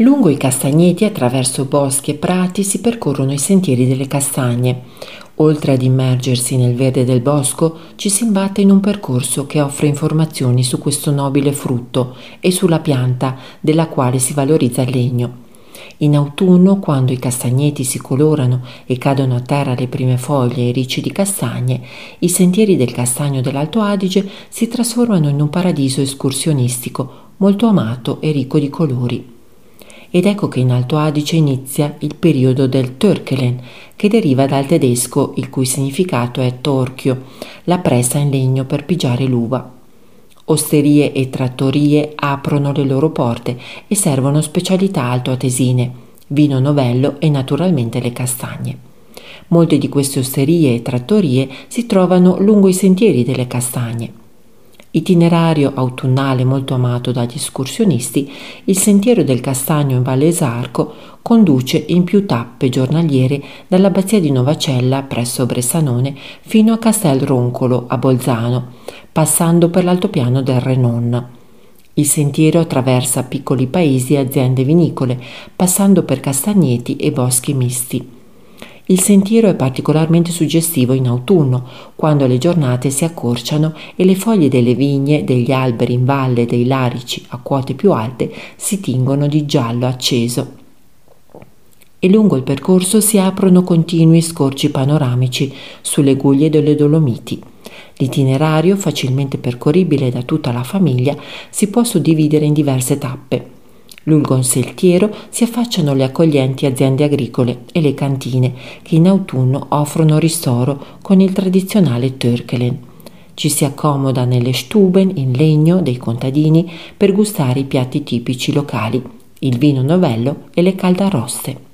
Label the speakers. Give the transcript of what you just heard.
Speaker 1: Lungo i castagneti, attraverso boschi e prati, si percorrono i sentieri delle castagne. Oltre ad immergersi nel verde del bosco, ci si imbatte in un percorso che offre informazioni su questo nobile frutto e sulla pianta della quale si valorizza il legno. In autunno, quando i castagneti si colorano e cadono a terra le prime foglie e ricci di castagne, i sentieri del castagno dell'Alto Adige si trasformano in un paradiso escursionistico molto amato e ricco di colori ed ecco che in Alto Adige inizia il periodo del Törkelen, che deriva dal tedesco il cui significato è torchio, la presa in legno per pigiare l'uva. Osterie e trattorie aprono le loro porte e servono specialità altoatesine, vino novello e naturalmente le castagne. Molte di queste osterie e trattorie si trovano lungo i sentieri delle castagne itinerario autunnale molto amato dagli escursionisti, il sentiero del Castagno in Valle Esarco conduce in più tappe giornaliere dall'abbazia di Novacella presso Bressanone fino a Castel Roncolo a Bolzano, passando per l'altopiano del Renon. Il sentiero attraversa piccoli paesi e aziende vinicole, passando per castagneti e boschi misti. Il sentiero è particolarmente suggestivo in autunno, quando le giornate si accorciano e le foglie delle vigne, degli alberi in valle, dei larici a quote più alte si tingono di giallo acceso. E lungo il percorso si aprono continui scorci panoramici sulle guglie delle Dolomiti. L'itinerario, facilmente percorribile da tutta la famiglia, si può suddividere in diverse tappe. Lungo un sentiero si affacciano le accoglienti aziende agricole e le cantine che in autunno offrono ristoro con il tradizionale Törkelen. Ci si accomoda nelle stuben in legno dei contadini per gustare i piatti tipici locali, il vino novello e le caldaroste.